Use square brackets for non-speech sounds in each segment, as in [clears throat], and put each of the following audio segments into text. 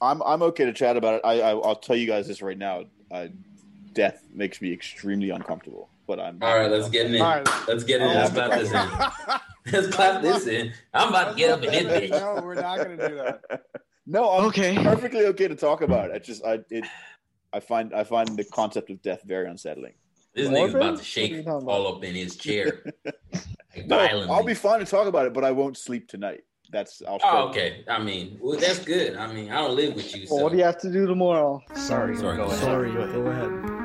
I'm I'm okay to chat about it. I, I I'll tell you guys this right now. Uh, death makes me extremely uncomfortable. But I'm All right, let's get in. All right. Let's get in. Let's clap this in. [laughs] Let's clap this in. I'm about to get up in this bitch. no, we're not gonna do that. [laughs] No, I'm Okay. perfectly okay to talk about it. I just I it I find I find the concept of death very unsettling. This Morbid? nigga's about to shake you all up in his chair. [laughs] Like, No, violently. I'll be fine to talk about it, but I won't sleep tonight. That's I'll Oh, okay. I mean, well, that's good. I mean, I don't live with you, so Well, what do you have to do tomorrow? Sorry, Sorry, go ahead. sorry. Go ahead.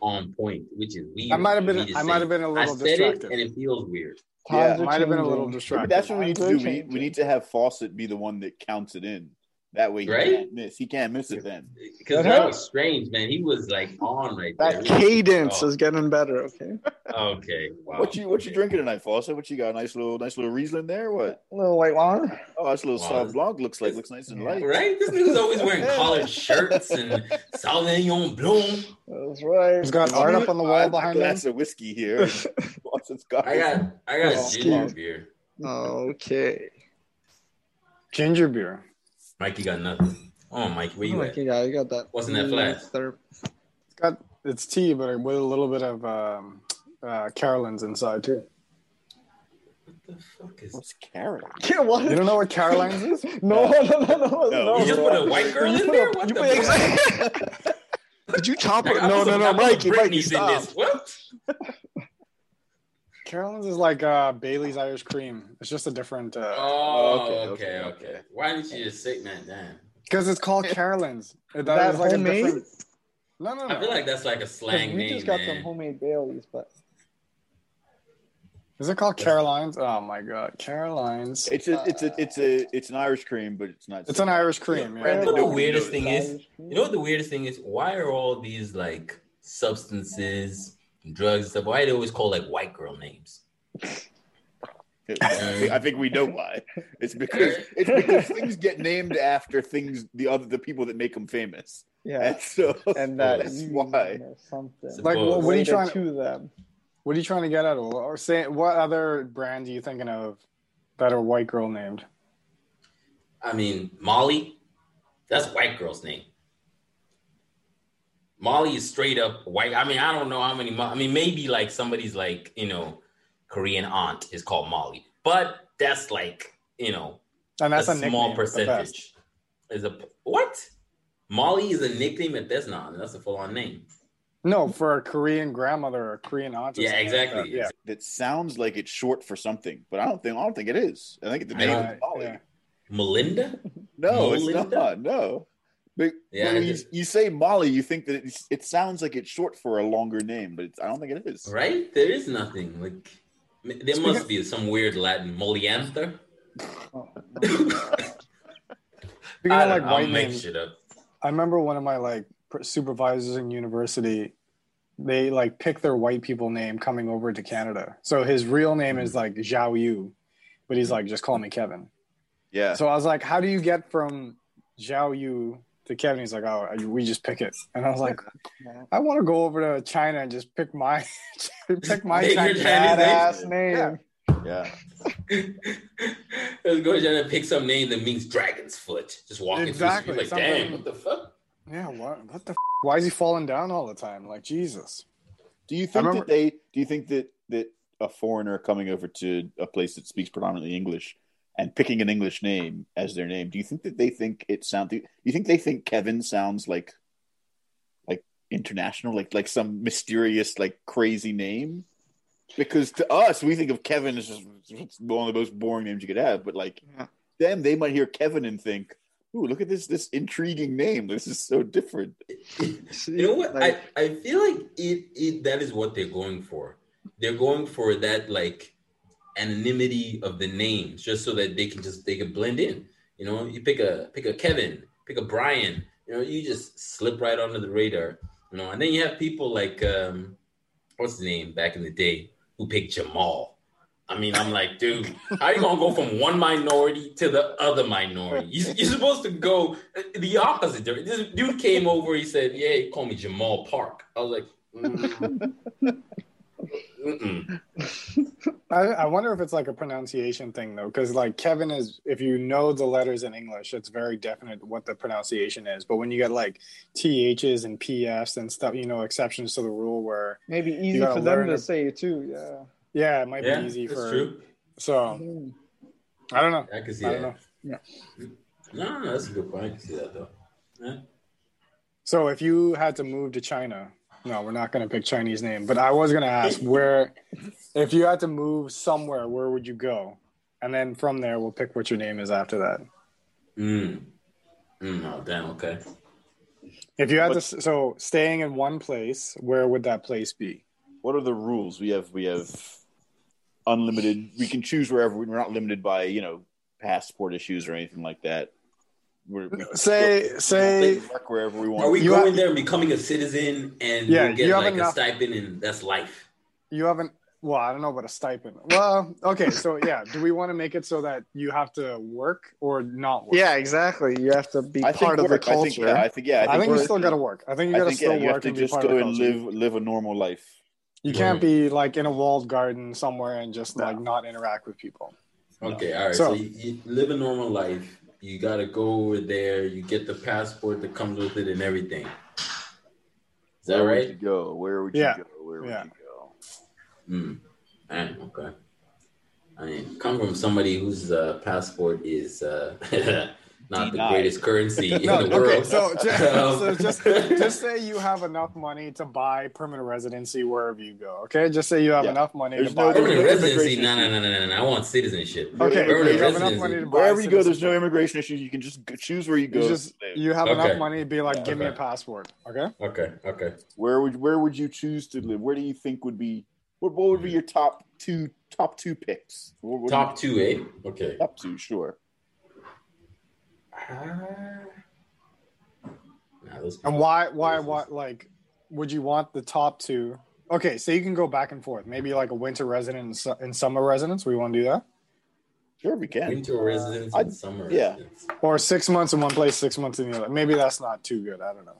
on point, which is weird. I might have been. me I might have been a I little said it, distracted. and it feels weird. Yeah, Times are might have been a little changing. Maybe that's what we need to do. We, we need to have Fawcett be the one that counts it in. That way he Right? can't miss. He can't miss it then. Because That that was strange, man. He was like on right there. That cadence Oh. is getting better. Okay, [laughs] Okay. Wow. What you what you drinking tonight, Fawcett? What you got? Nice little nice little Riesling there. What? a little white wine. Oh, that's a little Wow, Sauv this- Blanc. Looks like looks nice and light. Right? This nigga's always wearing [laughs] collared shirts and Sauvignon Blanc. That's right. He's got art up on the wall behind him. glass of whiskey here. Fawcett's [laughs] got I got I got Oh, ginger beer. Okay. Ginger beer. Mikey got nothing. Oh, Mikey, where you Oh, at? okay, yeah, you got that. What's in that flask? There. It's got it's tea, but with a little bit of um, uh, Carolans inside too. What the fuck is What's carrot? [laughs] Yeah, what? You don't know what Caroline's is? [laughs] No, no, no, no, no. No, You just put a white girl in there? What You the put- fuck? [laughs] Did you chop it? I No, no, no, Mikey, Mikey, Britney's in stop. this. What? Carolans is like uh, Bailey's Irish cream. It's just a different Oh, uh, okay, okay, okay, okay, okay. Why didn't you just say that? Damn. because it's called [laughs] Carolans. That that is like homemade? a different. No, no, no. I feel like that's like a slang name. we name, just got man. some homemade Baileys, but Is it called Caroline's? Oh my god, Caroline's. It's a it's a it's a it's an Irish cream, but it's not. It's an Irish cream. You know what the weirdest thing is? You know what the weirdest thing is? Why are all these like substances, drugs, and stuff? Why are they always call like white girl names? [laughs] I think- we know why. It's because it's [laughs] because things get named after things the other the people that make them famous, yeah, and so and that that's why. know, something. So- Like, what, what are you trying? to them? What are you trying to get at? Or say, what other brand are you thinking of that are white girl named? I mean, Molly, that's white girl's name. Molly is straight up white. I mean, I don't know how many. I mean, maybe like somebody's like you know, Korean aunt is called Molly, but that's like you know And that's a a, small nickname at percentage. Is a what? Molly is a nickname at best. Not that's a full on name. No, for a Korean grandmother or a Korean aunt. Yeah, something like exactly. that. Yeah. That sounds like it's short for something, but I don't think I don't think it is. I think the name Uh, is Molly. yeah. Melinda. No, it's Melinda? not. No. But Yeah, when you, just- you say Molly, you think that it's, it sounds like it's short for a longer name, but it's, I don't think it is. Right? There is nothing like. There Speaking must of- be some weird Latin Molianther. Oh, [laughs] Speaking I don't, like I'll white make shit up. I remember one of my like supervisors in university. They like pick their white people name coming over to Canada. So his real name is like Zhao Yu, but he's like just call me Kevin. Yeah. So I was like, how do you get from Zhao Yu to Kevin? He's like, oh, we just pick it. And I was like, yeah. I want to go over to China and just pick my [laughs] pick my Pick Chinese Chinese name. Badass name. yeah. Let's go trying to pick some name that means dragon's foot. Just walking Exactly, through the street, like, something- damn, what the fuck? Yeah, what what the f- why is he falling down all the time? Like Jesus. Do you think remember- that they? Do you think that that a foreigner coming over to a place that speaks predominantly English and picking an English name as their name? Do you think that they think it sounds? Do you think they think Kevin sounds like like international, like like some mysterious, like crazy name? Because to us, we think of Kevin as just one of the most boring names you could have. But like Yeah. them, they might hear Kevin and think, "Ooh, look at this this intriguing name. This is so different." You know what? Like, I, I feel like it, it that is what they're going for. They're going for that like anonymity of the names, just so that they can just they can blend in. You know, you pick a pick a Kevin, pick a Brian. You know, you just slip right under the radar. You know, and then you have people like um, what's the name back in the day who picked Jamal. I mean, I'm like, dude, how you gonna go from one minority to the other minority? You, you're supposed to go the opposite. This dude came over. He said, "Yeah, call me Jamal Park." I was like, mm. [laughs] I, I wonder if it's like a pronunciation thing though, because like Kevin is, if you know the letters in English, it's very definite what the pronunciation is. But when you get like ths and pfs and stuff, you know, exceptions to the rule where Maybe easy for them to it. say it too. Yeah. yeah, it might yeah, be easy for. true. So Mm. I don't know. I can see I don't that. know. No, no, that's a good point. I can see that though. Yeah. So if you had to move to China, no, we're not going to pick Chinese name, but I was going to ask where, if you had to move somewhere, where would you go? And then from there, we'll pick what your name is after that. Mm. Mm, oh, damn. Okay. If you had But- to, so staying in one place, where would that place be? What are the rules? We have we have unlimited. We can choose wherever. We're not limited by you know passport issues or anything like that. We're, we Say- work- say- work wherever we want. Are we You going have- there and becoming a citizen and Yeah, you get you have like enough- a stipend and that's life? You haven't. Well, I don't know about a stipend. Well, okay, so yeah, do we want to make it so that you have to work or not work? Yeah, exactly. You have to be I part of work. the I culture. think, yeah, I think yeah. I think you work- still got to work. I think you got to think yeah, still you have work to and just go and culture. live live a normal life. You can't Right. be like in a walled garden somewhere and just No. like not interact with people. Okay, all right. So- So, you, you live a normal life. You got to go over there. You get the passport that comes with it and everything. Is that Where would right? you go? Where would Yeah. you go? Where would Yeah. you go? Hmm. Man, okay. I mean, come from somebody whose uh, passport is uh, [laughs] not the greatest currency [laughs] in No, the world. okay, so just, [laughs] Um, so just just say you have enough money to buy permanent residency wherever you go. Okay, just say you have Yeah. enough money There's to no- buy. permanent residency. immigration No, no, no, no, no, no. I want citizenship. Okay, Permanent you have enough money to buy. Wherever you go, there's no immigration issues. You can just choose where you go. You just you have Okay. enough money to be like, Yeah, give me a passport. Okay. Okay, okay. Where would where would you choose to live? Where do you think would be what, what would be your top two top two picks? What would Top you- two, eh? Okay. top two, sure. Nah, those And why why what like would you want the top two? Okay, so you can go back and forth. Maybe like a winter resident and, su- and summer residence. We want to do that, Sure, we can. winter residence I'd- summer yeah. residence. or six months in one place, six months in the other. Maybe that's not too good. I don't know.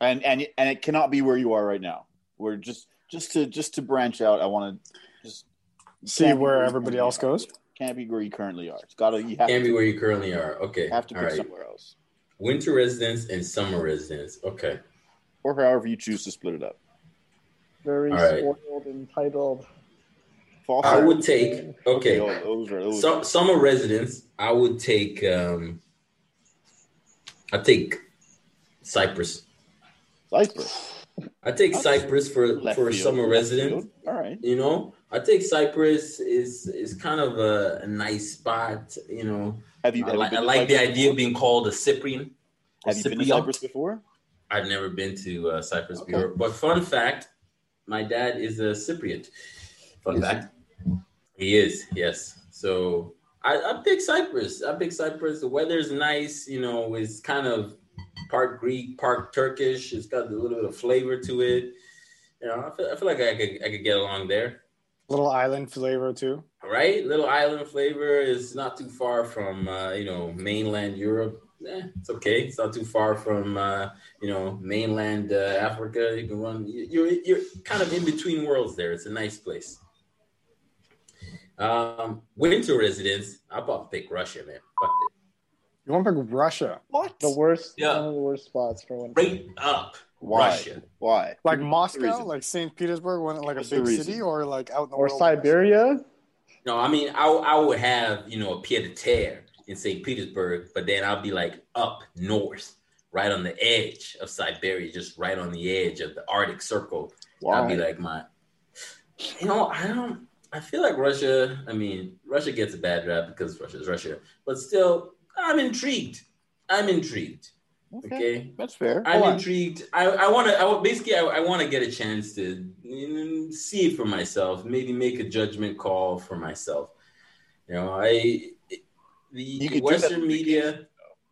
And and and it cannot be where you are right now. We're just just to just to branch out. I want to just See where everybody else are. goes. Can't be where you currently are. It's gotta you have Can't to, be where you currently are. Okay. have to All pick right. somewhere else, Winter residence and summer residence. Okay. or however you choose to split it up. Very All right. spoiled, entitled. Fall I would take okay. those are those. Su- summer residence. I would take. um I take Cyprus. Cyprus. I take That's Cyprus for Left for a field, summer left residence. field. All right. You know, I think Cyprus is is kind of a, a nice spot. You know, Have you? I have you like, I like the idea of being called a Cyprian. Have you been to Cyprus before? I've never been to uh, Cyprus Okay. before, but fun fact: my dad is a Cypriot. Fun Is he? fact: he is. Yes. So I, I pick Cyprus. I pick Cyprus. The weather's nice. You know, it's kind of part Greek, part Turkish. It's got a little bit of flavor to it. You know, I feel, I feel like I could I could get along there. Little island flavor too. right? Little island flavor is not too far from uh, you know mainland Europe. Eh, it's okay. It's not too far from uh, you know mainland uh, Africa. You can run. you- You're you're kind of in between worlds there. It's a nice place. Um, winter residence. I'll probably pick Russia, man. Fuck it. You want to pick Russia? What? The worst, Yeah. one of the worst spots for one. Straight up Why? Russia. Why? Like Give me the Moscow, reason. like St. Petersburg, one like a What's the big city, or like out in the Or wilderness? Siberia. No, I mean I I would have you know a pied a terre in St. Petersburg, but then I'll be like up north, right on the edge of Siberia, just right on the edge of the Arctic Circle. That'd Why? be like my, you know, I don't. I feel like Russia. I mean, Russia gets a bad rap because Russia's Russia, but still, I'm intrigued. I'm intrigued. Okay, That's fair. I'm Hold on. intrigued. I, I want to. I basically I, I want to get a chance to see it for myself. Maybe make a judgment call for myself. You know, I the You could do that Western on media.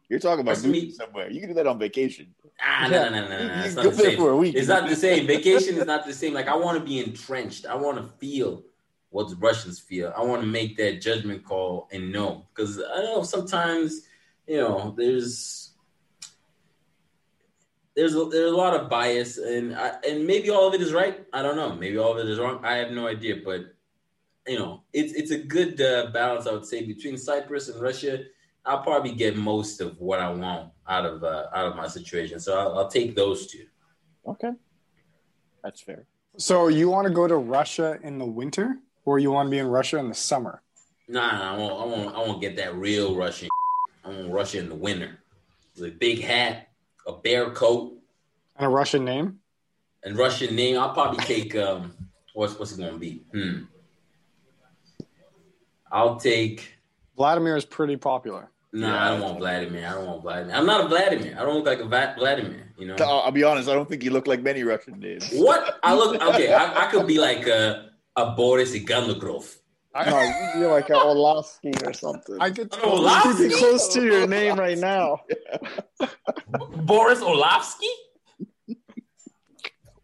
You're talking about me- somewhere. You can do that on vacation. Ah, no, no, no, no, no. It's [laughs] not the same. for a week. It's not the same. [laughs] Vacation is not the same. Like I want to be entrenched. I want to feel what the Russians feel. I want to make that judgment call and know because I know sometimes you know there's there's a, there's a lot of bias and I, and maybe all of it is right. I don't know. Maybe all of it is wrong. I have no idea. But you know, it's it's a good uh, balance. I would say between Cyprus and Russia. I'll probably get most of what I want out of uh, out of my situation. So I'll, I'll take those two. Okay, that's fair. So you want to go to Russia in the winter, or you want to be in Russia in the summer? Nah, nah, I won't. I won't. I won't get that real Russian. I want Russia in the winter. With a big hat, a bear coat, And a Russian name? and Russian name. I'll probably take um. What's what's it gonna be? Hmm. I'll take. Vladimir is pretty popular. No, Yeah. I don't want Vladimir. I don't want Vladimir. I'm not a Vladimir. I don't look like a Va- Vladimir. You know I'll, I'll be honest. I don't think you look like many Russian names. what? I look okay. I, I could be like a a Boris Iganlogrov. No, you're like an Olavsky or something. I could totally Lasky? Pretty close to your name right now. [laughs] Boris Olavsky?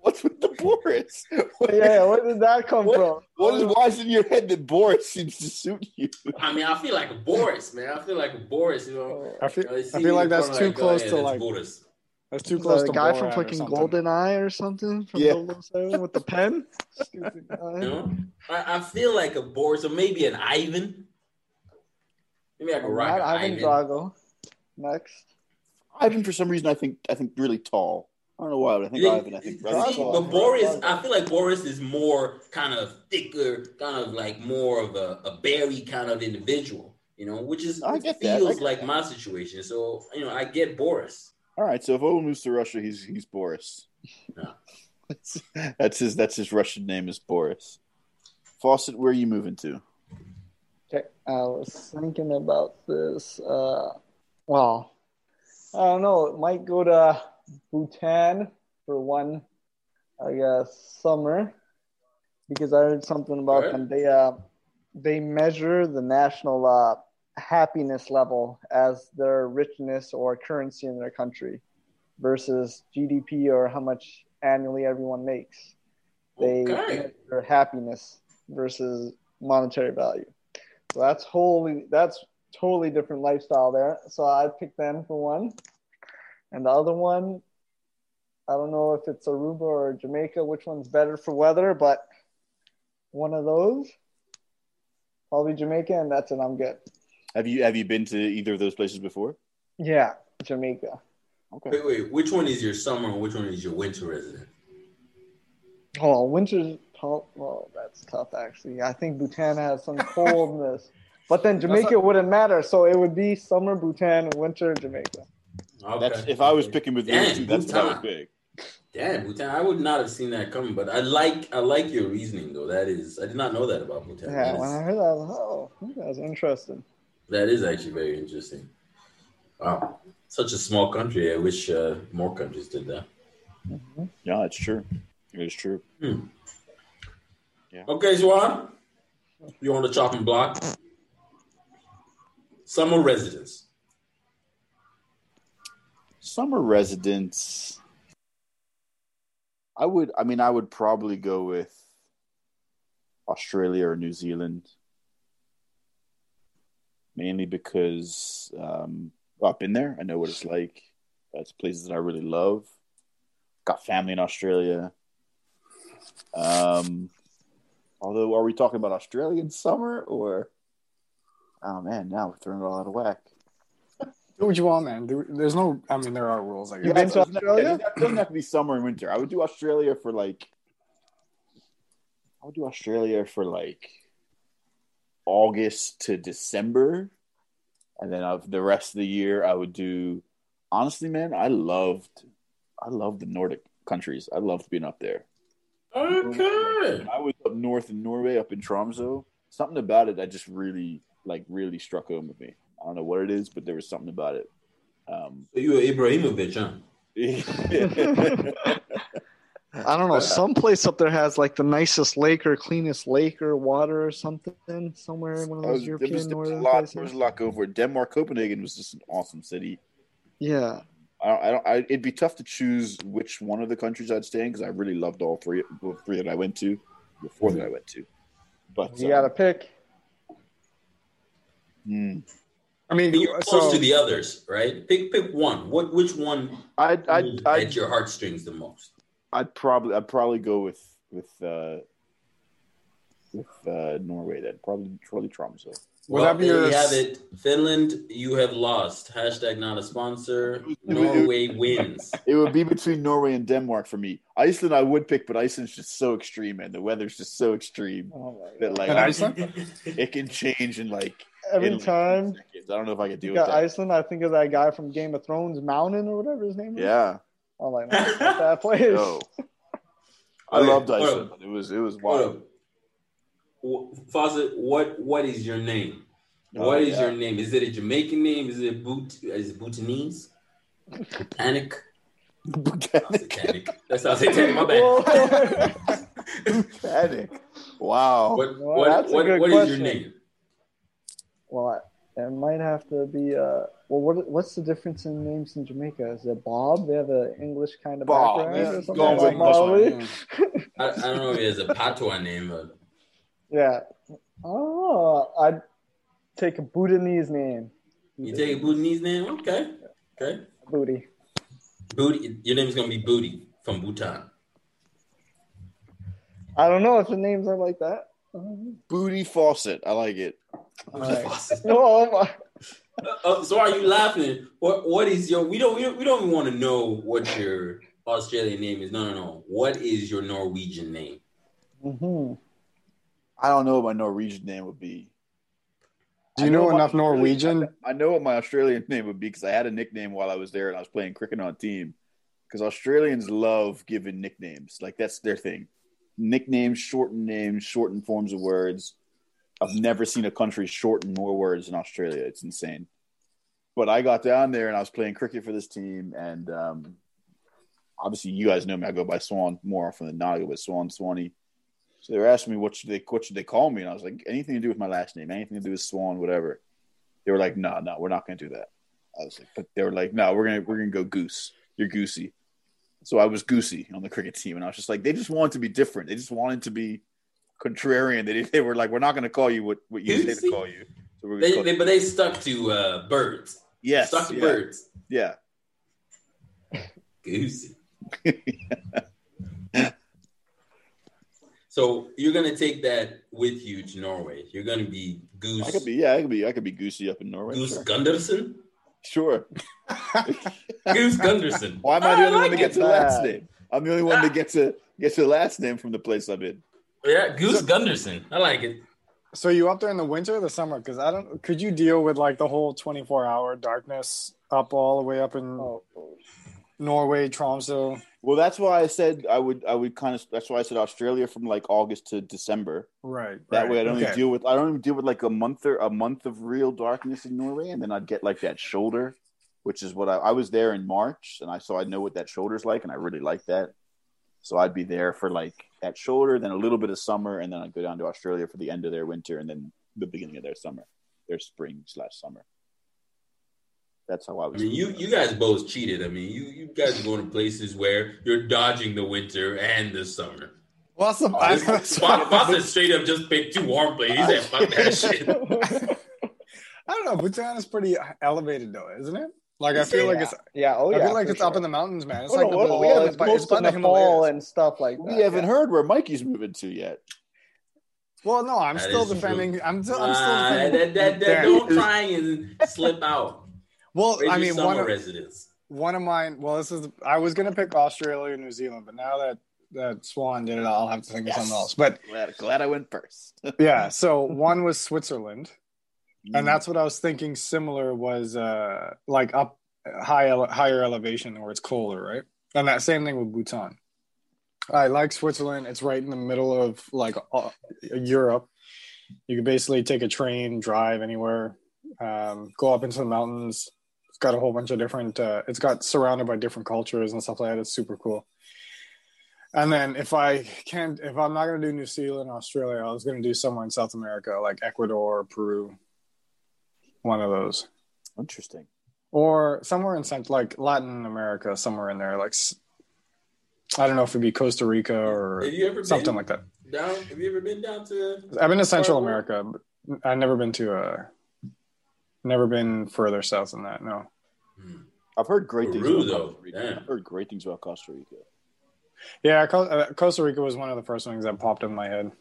What's with the Boris? What, Yeah, where did that come What? from? what is why is in your head that Boris seems to suit you? I mean, I feel like a Boris, man. I feel like a Boris. You know, I feel, I, I feel like me that's probably too like, oh, close yeah, to that's like Boris. That's too close the to guy from fucking. Golden Eye or something from Yeah. 007 with the pen. [laughs] Stupid guy. You know, I, I feel like a Boris, or maybe an Ivan. Maybe I could rock an Ivan Ivan. Drago. Next. Ivan, for some reason, I think I think really tall. I don't know why, but I think Yeah, Ivan. I think see, really Drago. tall. but Boris, I feel like Boris is more kind of thicker, kind of like more of a, a berry kind of individual, you know, which is I which get that, I feels get like that. my situation. So you know, I get Boris. All right, so if Owen moves to Russia, he's he's Boris. Yeah. That's, that's his that's his Russian name is Boris. Fawcett, where are you moving to? Okay, I was thinking about this. Uh, well, I don't know. It might go to Bhutan for one, I guess, summer, because I heard something about Right. them. They uh, they measure the national uh, happiness level as their richness or currency in their country versus GDP or how much annually everyone makes. They Okay. measure happiness versus monetary value. So that's wholly that's totally different lifestyle there. So I picked them for one, and the other one, I don't know if it's Aruba or Jamaica, which one's better for weather, but one of those, probably Jamaica, and that's it. I'm good. Have you have you been to either of those places before? Yeah, Jamaica. Okay. Wait, wait, which one is your summer and which one is your winter resident? Oh, winter's oh, well, that's tough actually. I think Bhutan has some [laughs] coldness, but then Jamaica wouldn't matter, so it would be summer Bhutan, winter Jamaica. Okay. That's if I was picking with those two, that's what I would Damn, Bhutan. I would not have seen that coming, but I like I like your reasoning though. That is, I did not know that about Bhutan. Yeah, That when I heard that, I was oh, that's interesting. That is actually very interesting. Wow, such a small country. I wish uh, more countries did that. Yeah, it's true. It is true. Okay, Juan, you're on the chopping block? Summer residence. Summer residence. I would. I mean, I would probably go with Australia or New Zealand, mainly because um, well, I've been there. I know what it's like. That's places that I really love. Got family in Australia. Um, although, are we talking about Australian summer or? Oh man, now we're throwing it all out of whack. Do what you want, man. There's no. I mean, there are rules. I You guess. been to Australia? yeah, It doesn't have to be summer and winter. I would do Australia for like. I would do Australia for like August to December, and then of the rest of the year, I would do. Honestly, man, I loved, I loved the Nordic countries. I loved being up there. Okay. I was up north in Norway, up in Tromsø. something about it that just really, like, really struck home with me. I don't know what it is, but there was something about it. Um, So you were Ibrahimovic, huh? [laughs] [laughs] I don't know. Some place up there has like the nicest lake or cleanest lake or water or something somewhere in one of I those was- European there was, there was a northern lot. places. There was a lot go for it. Denmark, Copenhagen was just an awesome city. Yeah, I don't. I don't I, it'd be tough to choose which one of the countries I'd stay in because I really loved all three. All three that I went to, the four that I went to. But You uh, got to pick. hmm. I mean, You're close so to the others, right? Pick pick one. What which one I'd I'd I'd, at your heartstrings the most? I'd probably I'd probably go with with uh, with uh, Norway then. Probably probably Tromsø. Would well, there your- you have it. Finland, you have lost. Hashtag not a sponsor. Norway wins. [laughs] It would be between Norway and Denmark for me. Iceland I would pick, but Iceland's just so extreme, and the weather's just so extreme Oh that like Iceland? it can change in like Every in, time seconds. I don't know if I could deal you with got that. Iceland, I think of that guy from Game of Thrones, Mountain or whatever his name is. Yeah, I'm like, no, it's [laughs] not that place. no. I Okay, loved hold Iceland. but It was it was wild. up. Fawcett, what what is your name? Oh, What is yeah. your name? Is it a Jamaican name? Is it boot? Is it Bhutanese? Botanic? Satanic. That's not satanic. My bad. Whoa. [laughs] Panic. Wow. What Well, what what, what is your name? well, it might have to be. Uh, well, what what's the difference in names in Jamaica? Is it Bob? They have an English kind of Bob, background or something. Go like with Bob I, I don't know if it has a patois name, but Yeah. Oh, I'd take a Bhutanese name. you take a Bhutanese name. Okay, okay. Booty. Booty. Your name is gonna be Booty from Bhutan. I don't know if the names are like that. Booty Fawcett. I like it. Alright. [laughs] Oh my. Uh, so are you laughing? What what is your? We don't we don't, we don't even want to know what your Australian name is. No no no. What is your Norwegian name? hmm I don't know what my Norwegian name would be. Do you I know what my enough Australian- Norwegian? I know what my Australian [laughs] name would be because I had a nickname while I was there and I was playing cricket on a team. Because Australians love giving nicknames, like that's their thing. Nicknames, shortened names, shortened forms of words. I've never seen a country shorten more words than Australia. It's insane. But I got down there and I was playing cricket for this team, and um, obviously you guys know me. I go by Swan more often than not. I go by Swan Swanee. So they were asking me what should they what should they call me, and I was like anything to do with my last name, anything to do with Swan, whatever. They were like, no, no, we're not going to do that. I was like, but they were like, no, we're gonna we're gonna go Goose. You're Goosey. So I was Goosey on the cricket team, and I was just like, they just wanted to be different. They just wanted to be contrarian. They they were like, we're not going to call you what what you say to call you. So we're They, call they but they stuck to uh, birds. yes, stuck to yeah, birds. yeah. Goosey. [laughs] so you're gonna take that with you to Norway. You're gonna be Goose I could be yeah, I could be I could be Goosey up in Norway. Goose Sure. Gunderson. Sure. [laughs] Goose Gunderson. Why am I the I only one like to get it. to the last name? I'm the only one to get to get to the last name from the place I'm in. Yeah, Goose Gunderson. I like it. So you up there in the winter or the summer? Because I don't. Could you deal with like the whole twenty four hour darkness up all the way up in Oh, Norway, Tromsø? Well, that's why I said I would. I would kind of. That's why I said Australia from like August to December. Right. That right. way, I don't okay. even deal with. I don't even deal with like a month or a month of real darkness in Norway, and then I'd get like that shoulder, which is what I, I was there in March, and I so I know what that shoulder's like, and I really like that. So I'd be there for like that shoulder, then a little bit of summer, and then I'd go down to Australia for the end of their winter, and then the beginning of their summer, their spring slash summer. That's how I I mean, you you guys both cheated. I mean, you you guys are going to places where you're dodging the winter and the summer. Well, that's the, Oh, Spot, Fawcett straight up just picked two warm places. He said, "Fuck that [laughs] shit." I don't know. Bhutan is pretty elevated though, isn't it? Like I feel like it's. yeah. Oh yeah, I feel like for it's up in the mountains, man. It's Hold like on, the, hold on, we it's, haven't- by, it's by the Nepal and stuff like that. we haven't yeah. heard where Mikey's moving to yet. Well, no, I'm That still is true. defending. I'm still. I'm still Nah, defending. that, that, that, don't try and slip out. Well, Where's I mean, one of, residence. one of mine. Well, this is. I was gonna pick Australia or New Zealand, but now that that Swan did it, I'll have to think Yes. of something else. But Glad, glad I went first. [laughs] yeah, so one was Switzerland, Mm. and that's what I was thinking. Similar was uh like up high ele- higher elevation where it's colder, right? And that same thing with Bhutan. I like Switzerland. It's right in the middle of like uh, Europe. You can basically take a train, drive anywhere, um, go up into the mountains. It's got a whole bunch of different. Uh, it's got surrounded by different cultures and stuff like that. It's super cool. And then if I can't, if I'm not going to do New Zealand, Australia, I was going to do somewhere in South America, like Ecuador, Peru, one of those, Interesting. or somewhere in Cent- like Latin America, somewhere in there, like i don't know if it'd be Costa Rica or Have you ever something like that. down? Have you ever been down to? I've been to Central Or- America, but I've never been to uh never been further south than that. No. Hmm. I've heard great things about though. Costa Rica. I've heard great things about Costa Rica. Yeah, uh, Costa Rica was one of the first things that popped in my head.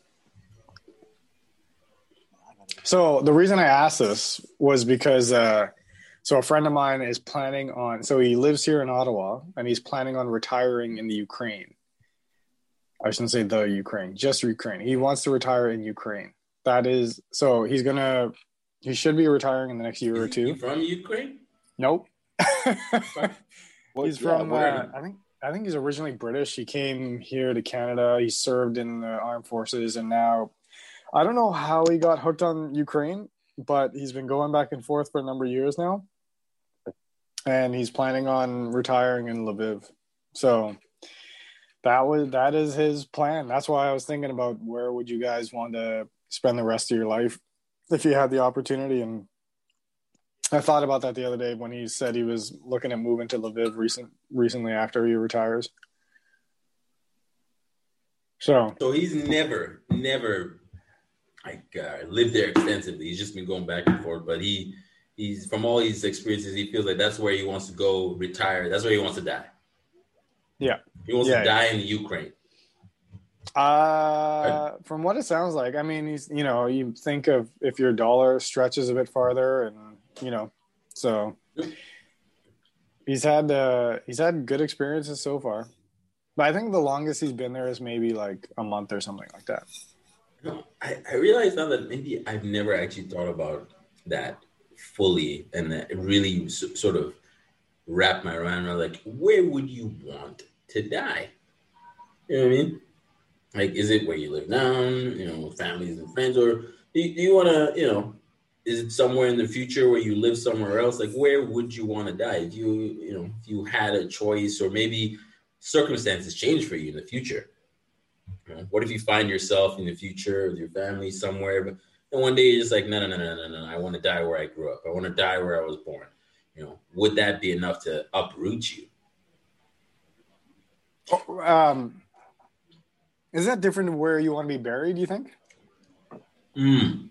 So the reason I asked this was because uh, so a friend of mine is planning on so he lives here in Ottawa and he's planning on retiring in the Ukraine. I shouldn't say the Ukraine, just Ukraine. He wants to retire in Ukraine. That is so he's gonna he should be retiring in the next year or Is he two. from Ukraine? Nope. [laughs] What- he's yeah, from uh, I think I think he's originally British. He came here to Canada. He served in the armed forces, and now I don't know how he got hooked on Ukraine, but he's been going back and forth for a number of years now, and he's planning on retiring in Lviv. So that was that is his plan. That's why I was thinking about where would you guys want to spend the rest of your life if you had the opportunity and I thought about that the other day when he said he was looking at moving to Lviv recent recently after he retires. So So he's never, never like uh, lived there extensively. He's just been going back and forth. But he, he's from all his experiences, he feels like that's where he wants to go retire. That's where he wants to die. Yeah. he wants Yeah, to die in Ukraine. Uh from what it sounds like, I mean he's you know, you think of if your dollar stretches a bit farther and you know, so he's had uh he's had good experiences so far. But I think the longest he's been there is maybe like a month or something like that. I, I realize now that maybe I've never actually thought about that fully and that really s- sort of wrap my mind around like where would you want to die? You know what I mean? Like, is it where you live now? You know, with families and friends, or do you, you want to? You know, is it somewhere in the future where you live somewhere else? Like, where would you want to die if you, you know, if you had a choice, or maybe circumstances change for you in the future? You know, what if you find yourself in the future with your family somewhere, but and one day you're just like, no, no, no, no, no, no, I want to die where I grew up. I want to die where I was born. You know, would that be enough to uproot you? Um is that different to where you want to be buried, do you think? Mm.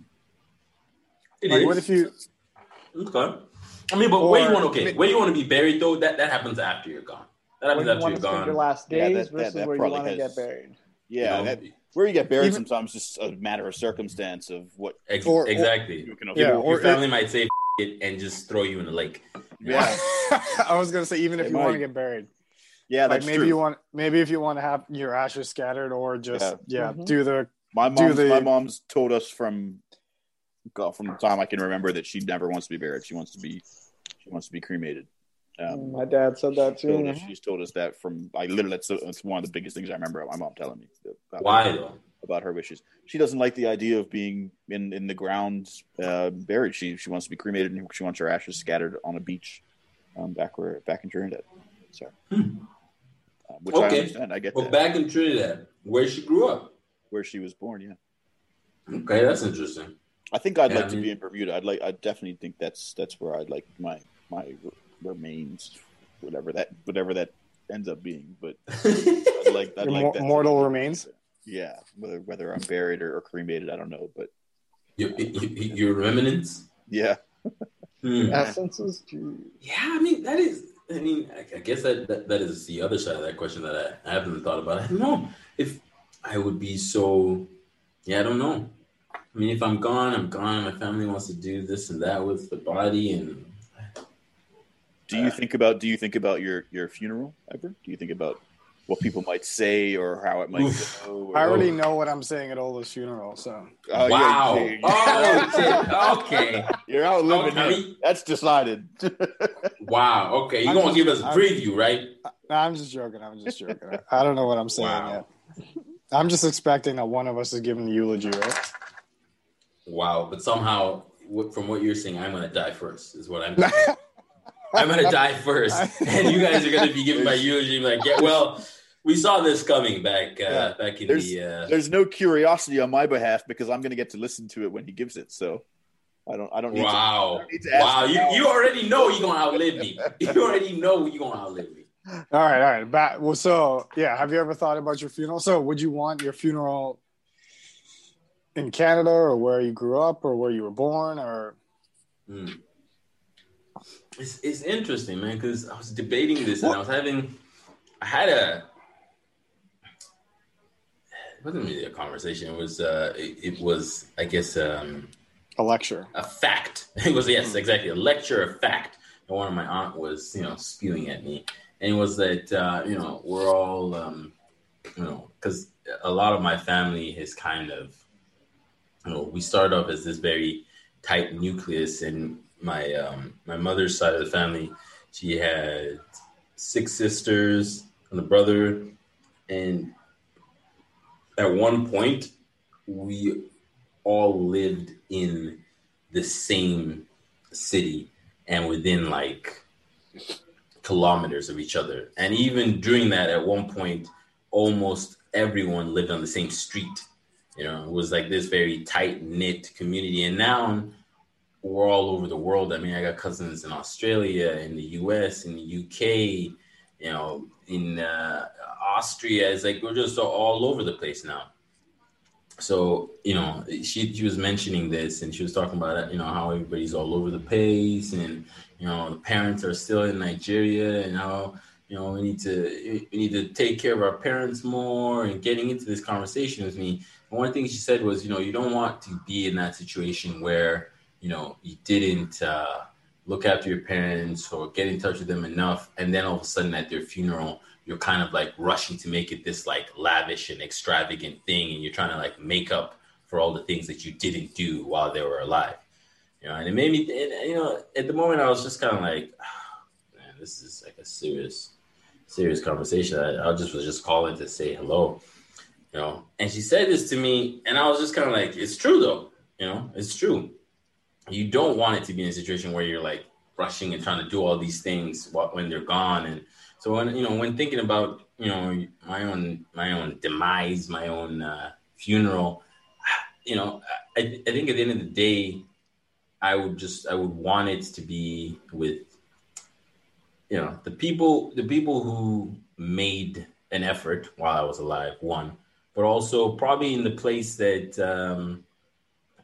It like is. what if you Okay. I mean, but where you want? Okay, where you want to be buried though? That that happens after you're gone. That happens you after you're to spend your last days that- that- versus that where you probably want to get buried. Yeah, You know? that, where you get buried Even- sometimes just a matter of circumstance of what Ex- or- or- exactly. you can Yeah, Your- or your family might say it and just throw you in the lake. yeah, [laughs] [laughs] I was gonna say even if They you want to get buried. Yeah. like That's maybe true. you want maybe if you want to have your ashes scattered or just Yeah. yeah, Mhm. do the My do mom, the- my mom's told us from God, from the time I can remember that she never wants to be buried. She wants to be she wants to be cremated. Um, My dad said that too. told us, she's told us that from I literally that's, that's one of the biggest things I remember my mom telling me about, Why though? about her wishes. She doesn't like the idea of being in in the ground uh, buried. She she wants to be cremated and she wants her ashes scattered on a beach um, back where back in Trinidad. So, Hmm. Uh, which I Okay. understand. I get Well, that. back in Trinidad, where she grew up. where she was born. Yeah. Okay, that's interesting. I think I'd Yeah, like I to be in Bermuda. I'd like. I definitely think that's that's where I'd like my my remains, whatever that whatever that ends up being. But [laughs] I'd like I'd like that mortal be- remains? Yeah, whether whether I'm buried or, or cremated, I don't know. But your, your, your remnants. yeah, Hmm. Essences. Gee. Yeah, I mean that is. I mean, I, guess that, that that is the other side of that question that I, I haven't thought about. I don't know if I would be so. Yeah, I don't know. I mean, if I'm gone, I'm gone. My family wants to do this and that with the body, and do you think about do you think about your your funeral ever? Do you think about what people might say or how it might Oof. go? Or, I already know what I'm saying at Ola's funeral, so Oh, yeah, wow. you- Oh, shit. okay. You're outliving Okay. him. That's decided. [laughs] Wow. Okay. You're I'm gonna just- give us a I'm- preview, right? No, I'm just joking. I'm just joking. I don't know what I'm saying Wow. yet. I'm just expecting that one of us is giving the eulogy, right? Wow. But somehow, from what you're saying, I'm gonna die first. Is what I'm. [laughs] I'm gonna die first, and you guys are gonna be giving my eulogy. Like, yeah, well, we saw this coming back, uh, Yeah. back in There's- the. Uh, There's no curiosity on my behalf because I'm going to get to listen to it when he gives it. So I don't. I don't need to. wow, don't need to ask wow! You you already know you're gonna outlive me. [laughs] You already know you're gonna outlive me. All right, all right. Back, well, so yeah, have you ever thought about your funeral? So, would you want your funeral in Canada or where you grew up or where you were born or Mm. It's it's interesting, man, because I was debating this and I was having, I had a, it wasn't really a conversation. It was, uh, it, it was, I guess, um, a lecture? a fact. [laughs] It was yes, exactly a lecture a fact. And one of my aunt was, you know, spewing at me, and it was that uh, you know we're all, um, you know, because a lot of my family is kind of, you know, we start off as this very tight nucleus, and my um, my mother's side of the family, she had six sisters and a brother, and at one point we all lived in the same city and within like kilometers of each other. And even during that, at one point, almost everyone lived on the same street. You know, it was like this very tight knit community. And now we're all over the world. I mean, I got cousins in Australia, in the US, in the UK, you know, in uh, Austria. It's like we're just all over the place now so you know she she was mentioning this and she was talking about you know how everybody's all over the place and you know the parents are still in Nigeria and how you know we need to we need to take care of our parents more and getting into this conversation with me one thing she said was you know you don't want to be in that situation where you know you didn't uh, look after your parents or get in touch with them enough and then all of a sudden at their funeral you're kind of like rushing to make it this like lavish and extravagant thing and you're trying to like make up for all the things that you didn't do while they were alive. You know and it made me and, you know at the moment i was just kind of like oh, man this is like a serious serious conversation. I, I just was just calling to say hello you know? And she said this to me and i was just kind of like it's true though you know? It's true. You don't want it to be in a situation where you're like rushing and trying to do all these things when they're gone and so when you know when thinking about you know my own my own demise, my own uh, funeral, you know, I, I think at the end of the day, I would just I would want it to be with you know the people the people who made an effort while I was alive, one, but also probably in the place that um,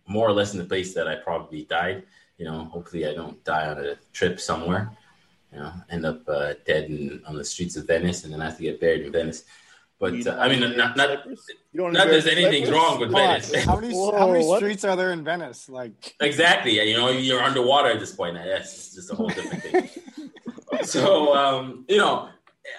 more or less in the place that I probably died. You know, hopefully I don't die on a trip somewhere you know, end up uh, dead in, on the streets of Venice, and then I have to get buried in Venice. But uh, I mean, not not, not there's anything wrong with Venice. how many Whoa, how many streets are there in Venice? Like exactly, you know, you're underwater at this point. That's just a whole different thing. [laughs] so um, you know,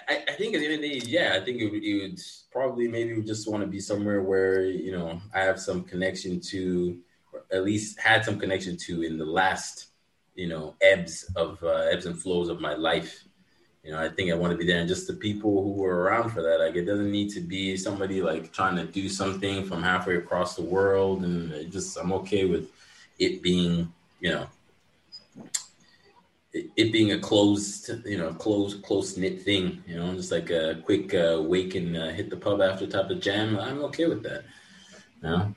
I, I, think at the end of the day, yeah, I think it would, it would probably maybe we just want to be somewhere where you know I have some connection to, or at least had some connection to in the last you know ebbs of uh, ebbs and flows of my life. You know i think i want to be there and just the people who were around for that like it doesn't need to be somebody like trying to do something from halfway across the world and just i'm okay with it being you know it, being a closed you know closed close knit thing you know just like a quick uh, wake and uh, hit the pub after top of jam i'm okay with that you know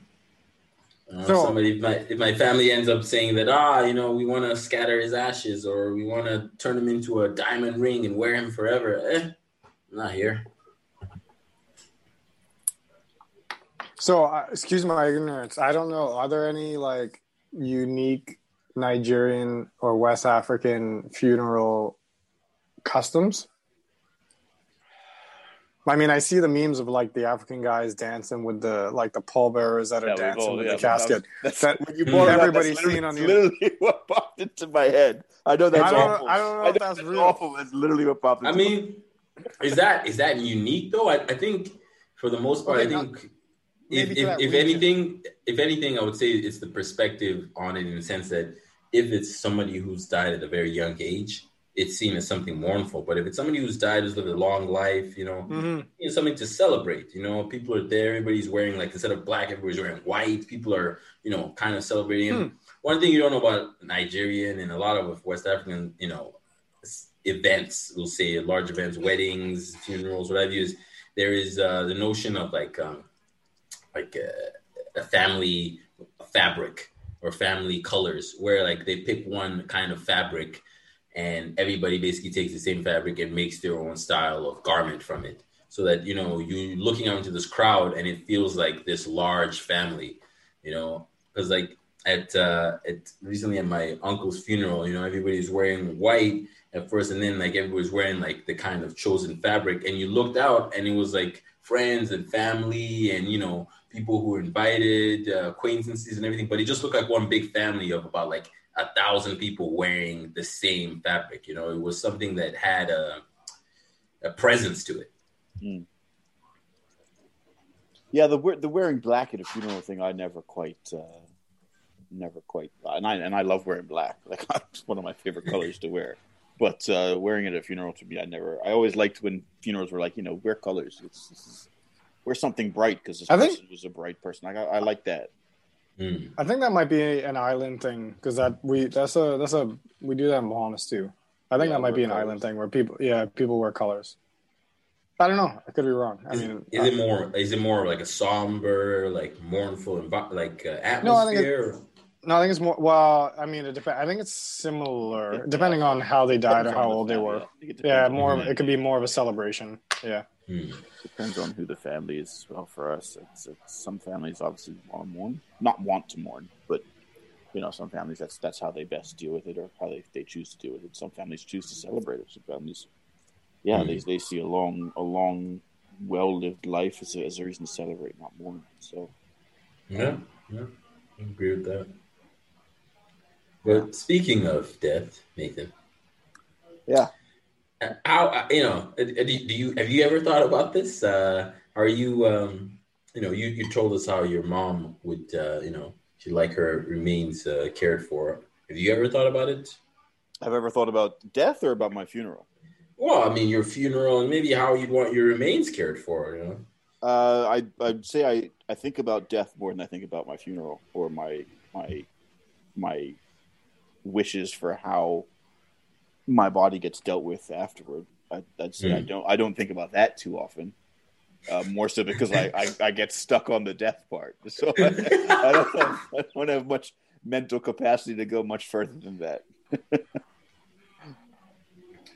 uh, so, somebody, if my, if my family ends up saying that, ah, you know, we want to scatter his ashes or we want to turn him into a diamond ring and wear him forever, eh, I'm not here. So, uh, excuse my ignorance. I don't know. Are there any like unique Nigerian or West African funeral customs? I mean, I see the memes of like the African guys dancing with the like the pallbearers that are yeah, dancing all, with yeah, the casket. [laughs] That's, that you [laughs] brought everybody's seen on the literally [laughs] what popped into my head. I know that's I don't, awful. I don't know I if that's, that's real. awful. That's literally what popped. Into I mean, is that is that unique though? I, I think for the most part, okay, I think. if, if, if anything, if anything, I would say it's the perspective on it in the sense that if it's somebody who's died at a very young age, it's seen as something mournful. But if it's somebody who's died, who's lived a long life, you know, mm-hmm. it's something to celebrate. You know, people are there. Everybody's wearing like instead of black, everybody's wearing white. People are, you know, kind of celebrating. Hmm. One thing you don't know about Nigerian and a lot of West African, you know, events, we'll say large events, weddings, funerals, what have you, is there is uh, the notion of like um, like a, a family fabric or family colors, where like they pick one kind of fabric and everybody basically takes the same fabric and makes their own style of garment from it so that you know you're looking out into this crowd and it feels like this large family You know, because like at uh, at recently at my uncle's funeral, you know, everybody's wearing white at first, and then like everybody's wearing like the kind of chosen fabric, and you looked out, and it was like friends and family, and you know, people who were invited, uh, acquaintances, and everything. But it just looked like one big family of about like a thousand people wearing the same fabric. You know, it was something that had a a presence to it. Mm. Yeah, the the wearing black at a funeral thing, I never quite, uh, never quite, and I and I love wearing black. [laughs] Like it's one of my favorite colors to wear. But uh, wearing it at a funeral to me, I never. I always liked when funerals were like, you know, wear colors. It's, it's wear something bright because this I person think- was a bright person. I I like that. Mm. I think that might be an island thing because that we that's a that's a we do that in Bahamas too. I think Yeah, that might be an wear island thing where people yeah people wear colors. I don't know. I could be wrong. I Is, mean, is uh, it more? Is it more like a somber, like mournful, envi- like uh, No, I think atmosphere? no, I think it's more. Well, I mean, it depends. I think it's similar depending on how they died or Depends on how the old they were. I think it Yeah, more. the of- It could be more of a celebration. Yeah. Hmm. Depends on who the family is. as Well, for us, it's, it's some families obviously want to mourn, not want to mourn, but you know, some families that's that's how they best deal with it, or how they, they choose to deal with it. Some families choose to celebrate it. Some families, yeah, Mm. they they see a long a long, well lived life as a, as a reason to celebrate, not mourn. So Yeah, yeah, I agree with that. But speaking of death, Nathan, Yeah. Uh, how uh, you know? uh, Do do you have you ever thought about this? Uh, are you um, you know you you told us how your mom would uh, you know she'd like her remains uh, cared for. Have you ever thought about it? i've ever thought about death or about my funeral? Well, I mean, your funeral and maybe how you'd want your remains cared for. You know. Uh, I I'd say I, I think about death more than I think about my funeral or my my my wishes for how my body gets dealt with afterward. I, I'd I Hmm. don't I don't think about that too often. Uh, more so because I, I, I get stuck on the death part, [laughs] so I, I don't have, I don't have much mental capacity to go much further than that. [laughs]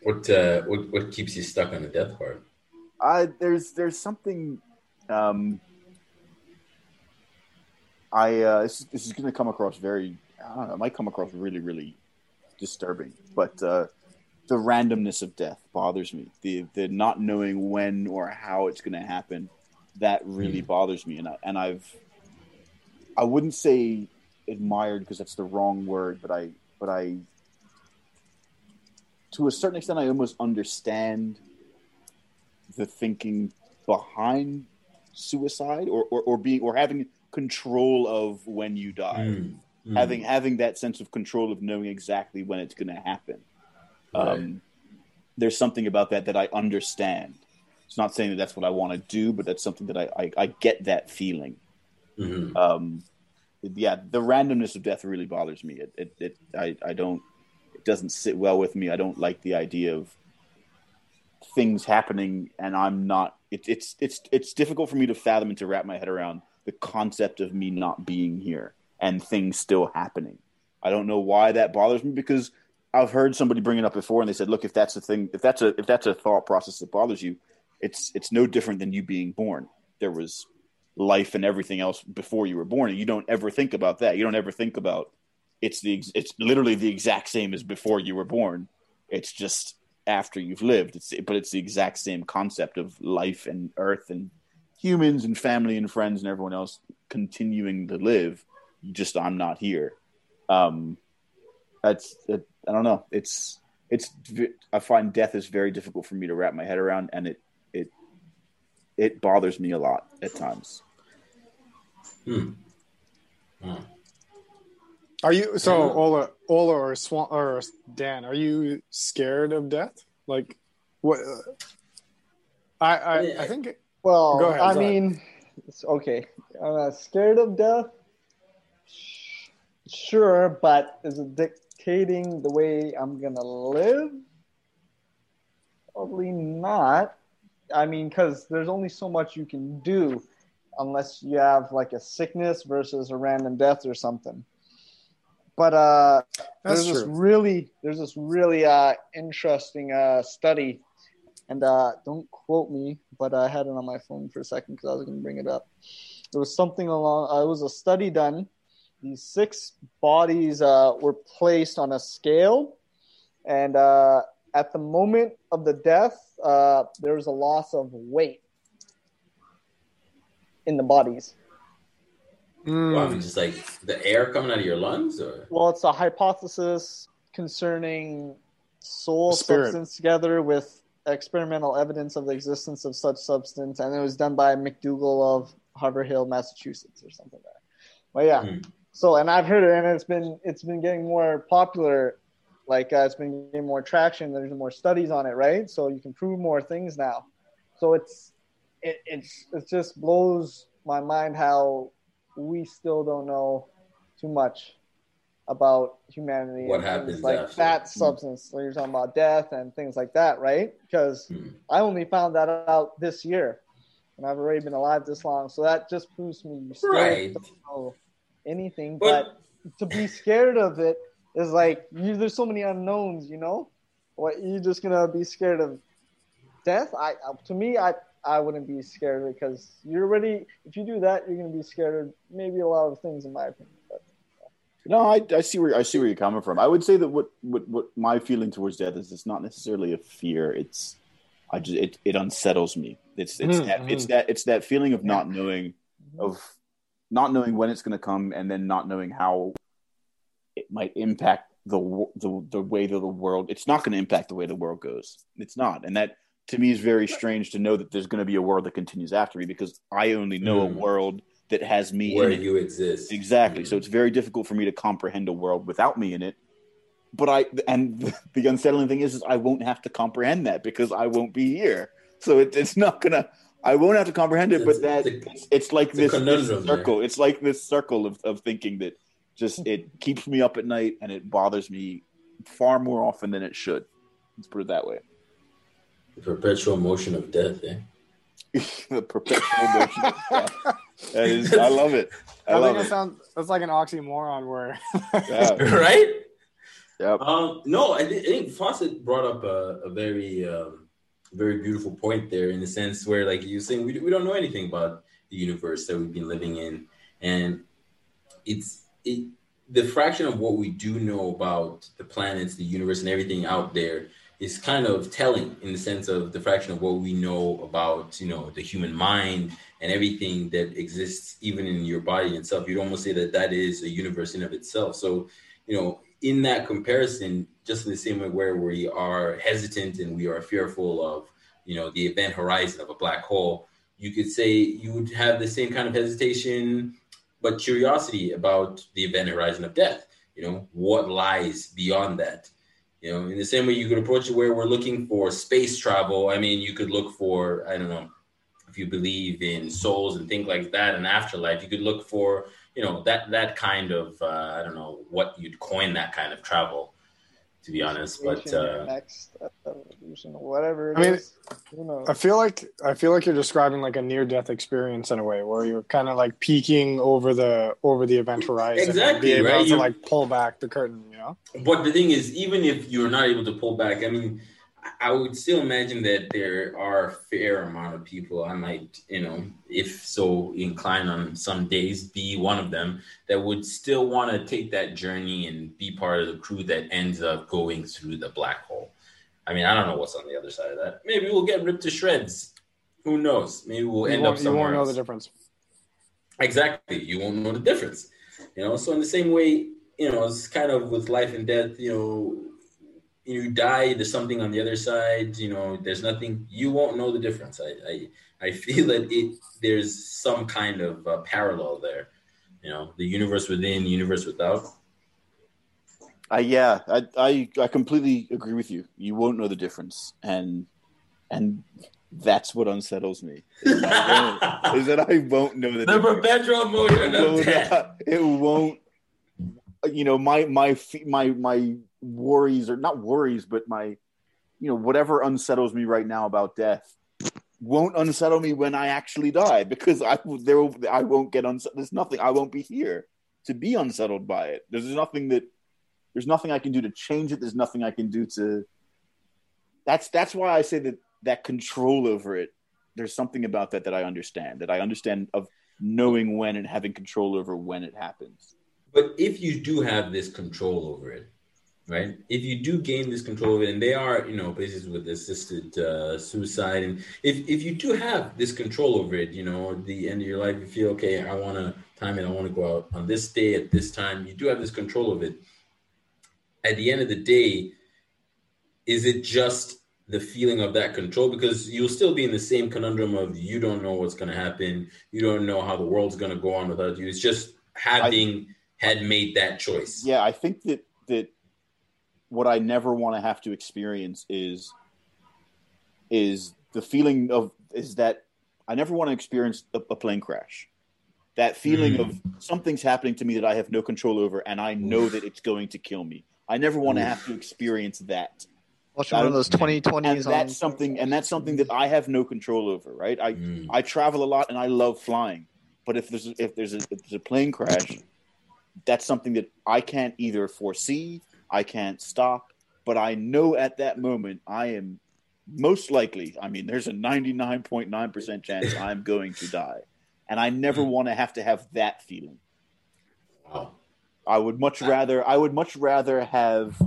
What uh, what what keeps you stuck on the death part? Uh, there's there's something. Um, I uh, this, this is going to come across very. I don't know. It might come across really really disturbing, but uh, the randomness of death bothers me. The the not knowing when or how it's going to happen that really Hmm. bothers me, and I, and I've I wouldn't say admired because that's the wrong word, but I but I to a certain extent I almost understand the thinking behind suicide or, or, or being or having control of when you die Mm, mm. having having that sense of control of knowing exactly when it's going to happen um, there's something about that that i understand. It's not saying that that's what i want to do but that's something that i i, I get that feeling. Mhm. um, yeah the randomness of death really bothers me. It, it, it I, I don't it doesn't sit well with me. I don't like the idea of things happening and i'm not it, it's it's it's difficult for me to fathom and to wrap my head around the concept of me not being here and things still happening. I don't know why that bothers me because i've heard somebody bring it up before and they said look if that's a thing if that's a if that's a thought process that bothers you it's it's no different than you being born. There was life and everything else before you were born and you don't ever think about that. You don't ever think about it's the it's literally the exact same as before you were born. It's just after you've lived. It's but it's the exact same concept of life and earth and humans and family and friends and everyone else continuing to live. Just i'm not here. Um that's it, i don't know it's it's I find death is very difficult for me to wrap my head around and it it it bothers me a lot at times Hmm. Hmm. Are you so Ola, Ola or Swan or Dan? Are you scared of death? Like, what? uh, I I, I think Well, Go ahead, I go ahead. mean, it's okay. I'm not scared of death. Sure, but is it dictating the way I'm gonna live? Probably not. I mean, because there's only so much you can do unless you have like a sickness versus a random death or something. But uh, that's there's this really there's this really uh, interesting uh, study and uh, don't quote me but i had it on my phone for a second because i was going to bring it up there was something along. Uh, it was a study done. These six bodies uh, were placed on a scale, and uh, at the moment of the death, uh, there was a loss of weight in the bodies. Mm. Wow, I mean, just like the air coming out of your lungs, or Well, it's a hypothesis concerning soul Spirit. substance together with experimental evidence of the existence of such substance, and it was done by MacDougall of Haverhill, Massachusetts, or something like that. But yeah, Hmm. So and I've heard it, and it's been it's been getting more popular. Like uh, it's been getting more traction. There's more studies on it, right? So you can prove more things now. So it's it it's it just blows my mind how we still don't know too much about humanity What happens like after. that Hmm. substance. So you're talking about death and things like that, right? Because Hmm. I only found that out this year, and I've already been alive this long. So that just proves me you still Right. don't know anything. But- But, to be scared of it is like you, there's so many unknowns, you know. What you're just gonna be scared of death? I uh, to me, I I wouldn't be scared because you're already. If you do that, you're gonna be scared of maybe a lot of things, in my opinion. But No, I, I see where I see where you're coming from. I would say that what, what, what my feeling towards death is it's not necessarily a fear. It's I just it, it unsettles me. It's it's Mm, that it's mm. that it's that feeling of not knowing of not knowing when it's going to come and then not knowing how it might impact the the the way that the world. It's not going to impact the way the world goes. It's not, and that to me is very strange to know that there's going to be a world that continues after me because I only know Mm. a world that has me where in it. you exist. Exactly. Hmm. So it's very difficult for me to comprehend a world without me in it. But I and [laughs] the unsettling thing is, is I won't have to comprehend that because I won't be here. So it, it's not gonna. I won't have to comprehend it. It's- But that it's it's, it's like it's this, this conundrum there. circle. It's like this circle of, of thinking that just it keeps me up at night and it bothers me far more often than it should. Let's put it that way. the perpetual motion of death. Eh? [laughs] the perpetual motion. of death. That is, I love it. I, I, love think it it. sounds that's like an oxymoron where Yeah. [laughs] [laughs] right? Yep. Um, no, I, thi- I think Fawcett brought up a, a very, um, very beautiful point there in the sense where, like you were saying, we, we don't know anything about the universe that we've been living in, and it's it the fraction of what we do know about the planets, the universe, and everything out there is kind of telling in the sense of the fraction of what we know about you know the human mind and everything that exists even in your body itself. You'd almost say that that is a universe in of itself. So you know in that comparison just in the same way where we are hesitant and we are fearful of you know the event horizon of a black hole you could say you would have the same kind of hesitation but curiosity about the event horizon of death you know what lies beyond that? You know in the same way you could approach it where we're looking for space travel i mean you could look for i don't know if you believe in souls and things like that and afterlife you could look for you know that that kind of uh, i don't know what you'd coin that kind of travel to be honest but uh, next evolution, whatever. It I mean, is. Who knows? I feel like I feel like you're describing like a near death experience in a way where you're kind of like peeking over the over the event horizon, and Exactly, be able right? to You- like pull back the curtain, you know. But the thing is, even if you're not able to pull back, I mean, I- would still imagine that there are a fair amount of people. I might, you know, if so inclined on some days, be one of them that would still want to take that journey and be part of the crew that ends up going through the black hole. I mean, I don't know what's on the other side of that. Maybe we'll get ripped to shreds. Who knows? Maybe we'll you end up you somewhere. won't know else. the difference. Exactly. You won't know the difference. You know, so in the same way, you know, it's kind of with life and death, you know, you die, there's something on the other side, you know, there's nothing, you won't know the difference. I, I, I [laughs] feel that it, there's some kind of uh, parallel there, you know, the universe within, the universe without. Uh, yeah, I, I I completely agree with you. You won't know the difference, and and that's what unsettles me. Is that I won't, [laughs] is that I won't know the, the difference. perpetual motion It will of death. not- it won't. You know, my my my my worries or not worries, but my you know whatever unsettles me right now about death won't unsettle me when I actually die because I there I won't get unsettled. There's nothing I won't be here to be unsettled by it. There's nothing that there's nothing I can do to change it. There's nothing I can do to. That's that's why I say that that control over it. There's something about that that I understand. That I understand of knowing when and having control over when it happens. But if you do have this control over it, right? If you do gain this control of it, and they are, you know, places with assisted uh, suicide, and if if you do have this control over it, you know, at the end of your life, you feel okay. I want to time it. I want to go out on this day at this time. You do have this control of it. At the end of the day, is it just the feeling of that control because you'll still be in the same conundrum of you don't know what's going to happen you don't know how the world's going to go on without you it's just having I, had made that choice yeah i think that that what i never want to have to experience is is the feeling of is that i never want to experience a, a plane crash that feeling mm. of something's happening to me that i have no control over and i know Oof. that it's going to kill me i never want to have to experience that Watching one of those 2020s. And that's something, and that's something that I have no control over. Right? I mm. I travel a lot and I love flying, but if there's if there's a, if there's a plane crash, that's something that I can't either foresee, I can't stop, but I know at that moment I am most likely. I mean, there's a 99.9 percent chance I'm going to die, and I never mm. want to have to have that feeling. Wow. I would much rather I would much rather have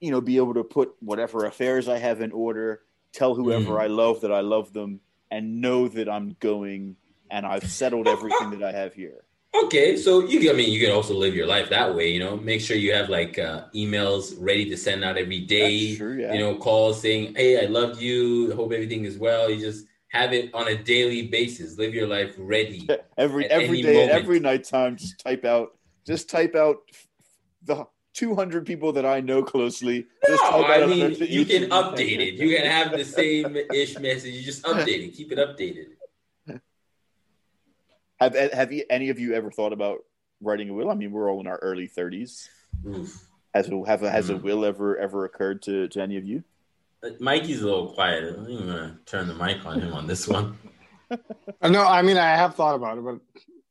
you know, be able to put whatever affairs I have in order, tell whoever mm. I love that I love them, and know that I'm going and I've settled everything that I have here. Okay, so you can, I mean you can also live your life that way, you know. Make sure you have like uh, emails ready to send out every day. True, yeah. You know, calls saying, "Hey, I love you. Hope everything is well." You just have it on a daily basis. Live your life ready. [laughs] every every day, moment. every nighttime. Just type out. Just type out the 200 people that I know closely. No, I mean, you can update it. You can have the [laughs] same ish message. You just update it. Keep it updated. Have have you, any of you ever thought about writing a will? I mean, we're all in our early 30s. Has a, have a, has mm. a will ever ever occurred to, to any of you? Uh, Mikey's a little quiet. I'm gonna turn the mic on him on this one. [laughs] no, I mean I have thought about it, but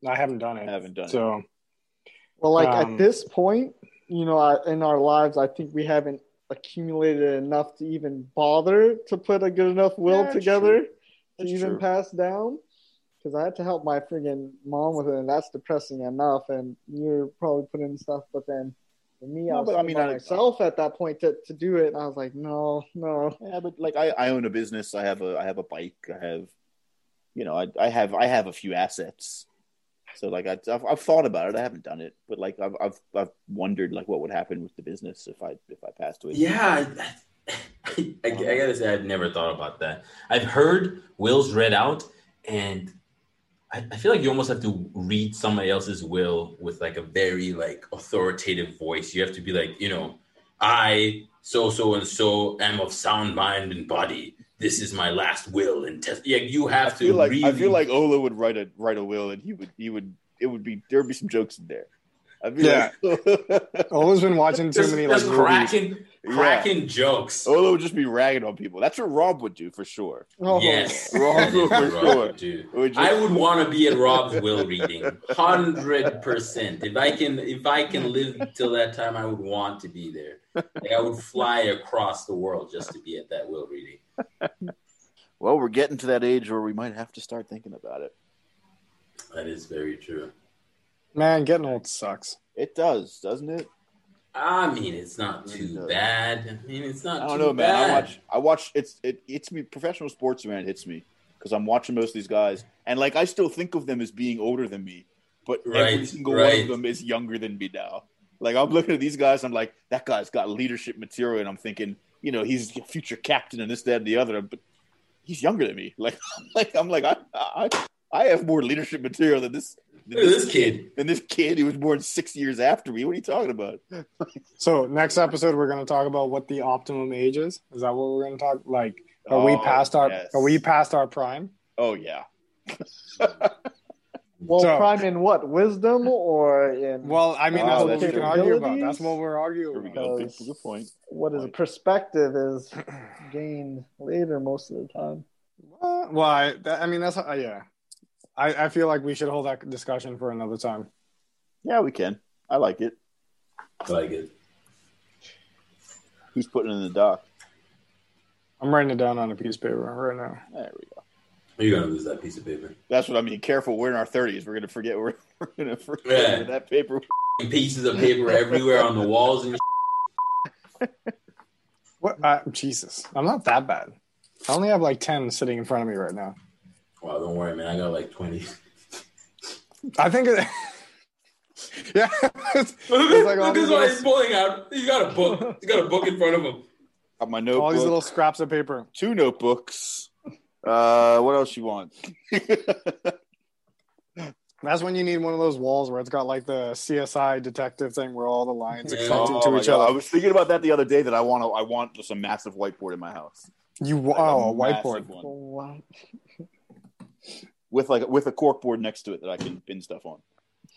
I haven't done it. I haven't done so, it. So, well, like um, at this point, you know, in our lives, I think we haven't accumulated enough to even bother to put a good enough will yeah, together to even true. pass down. Because I had to help my friggin' mom with it, and that's depressing enough. And you're probably putting stuff, but then for me, no, I was but, I mean, I, myself at that point to, to do it. I was like, no, no. Yeah, but like I, I own a business. I have a I have a bike. I have, you know, I, I have I have a few assets. So like I, have I've thought about it. I haven't done it, but like I've, I've I've wondered like what would happen with the business if I if I passed away. Yeah, I, I, I gotta say I've never thought about that. I've heard wills read out, and I, I feel like you almost have to read somebody else's will with like a very like authoritative voice. You have to be like, you know, I so so and so am of sound mind and body this is my last will and test. Yeah, you have I feel to. Like, really... I feel like Ola would write a write a will, and he would he would it would be there would be some jokes in there. yeah, like, [laughs] Ola's been watching too many like cracking cracking yeah. jokes. Oh, Ola would just be ragging on people. That's what Rob would do for sure. Oh. Yes, [laughs] Rob would for sure. Would just... I would want to be at Rob's will reading, hundred percent. If I can, if I can live till that time, I would want to be there. Like I would fly across the world just to be at that will reading. [laughs] well, we're getting to that age where we might have to start thinking about it. That is very true. Man, getting old sucks. It does, doesn't it? I mean, it's not too bad. I mean, it's not. I don't know, man. Bad. I watch. I watch. It's it. It's me. Professional sports, man, hits me because I'm watching most of these guys, and like I still think of them as being older than me, but right, every single right. one of them is younger than me now. Like I'm looking at these guys, I'm like, that guy's got leadership material, and I'm thinking, you know, he's a future captain and this, that, and the other, but he's younger than me. [laughs] Like, like I'm like, I, I, I have more leadership material than this. Than this, this kid. and this kid who was born six years after me. What are you talking about? so next episode, we're going to talk about what the optimum age is. Is that what we're going to talk? Like, are oh, we past our? Yes. Are we past our prime? Oh yeah. [laughs] Well, so, prime in what? Wisdom or in? Well, I mean, that's what we can argue about. That's what we're arguing about. Good, good point. What is a perspective is [clears throat] gained later most of the time. Well, I, that, I mean, that's uh, yeah. I, I feel like we should hold that discussion for another time. Yeah, we can. I like it. I like it. Who's putting it in the doc? I'm writing it down on a piece of paper right now. There we go. You're gonna lose that piece of paper. That's what I mean. Careful, we're in our thirties. We're gonna forget. We're, [laughs] we're gonna forget Yeah. that paper. [laughs] Pieces of paper everywhere on the walls and What? Uh, Jesus, I'm not that bad. I only have like ten sitting in front of me right now. Wow, don't worry, man. I got like 20. [laughs] I think. It, [laughs] yeah, [laughs] it's, Look, it's like all look these at what he's pulling out. He's got a book. He's got a book in front of him. Got my notebook. all these little scraps of paper. two notebooks. Uh, what else you want? That's when you need one of those walls where it's got like the CSI detective thing where all the lines are Yeah. connecting Oh to each God. I was thinking about that the other day. That I want to. I want just a massive whiteboard in my house. You Like oh a massive whiteboard. one. Wow. with like with a cork board next to it that I can pin stuff on.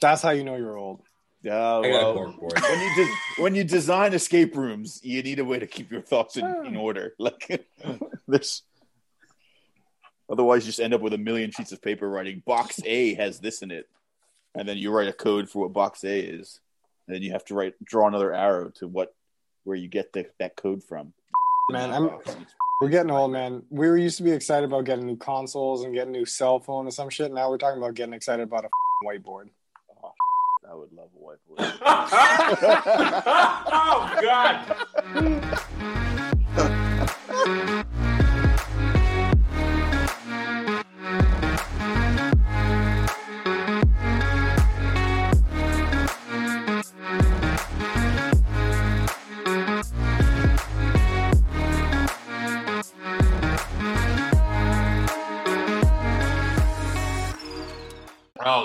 That's how you know you're old. Yeah, I got a well, when you de- when you design escape rooms, you need a way to keep your thoughts in, in order. [laughs] Like this, otherwise, you just end up with a million sheets of paper writing box A has this in it, and then you write a code for what box A is, and then you have to write draw another arrow to what where you get the, that code from. Man, I'm we're getting old, man. We were used to be excited about getting new consoles and getting new cell phone and some shit. Now we're talking about getting excited about a whiteboard. Oh, I would love a whiteboard. [laughs] oh God! [laughs]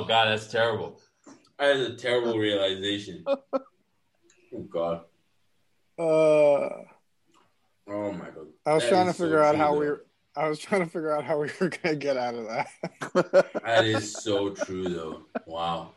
Oh God, that's terrible. That is a terrible realization. [laughs] Oh God. Uh, Oh my God. I was That trying to is so figure out how though. we. Were, I was trying to figure out how we were gonna get out of that. That is [laughs] so true, though. Wow.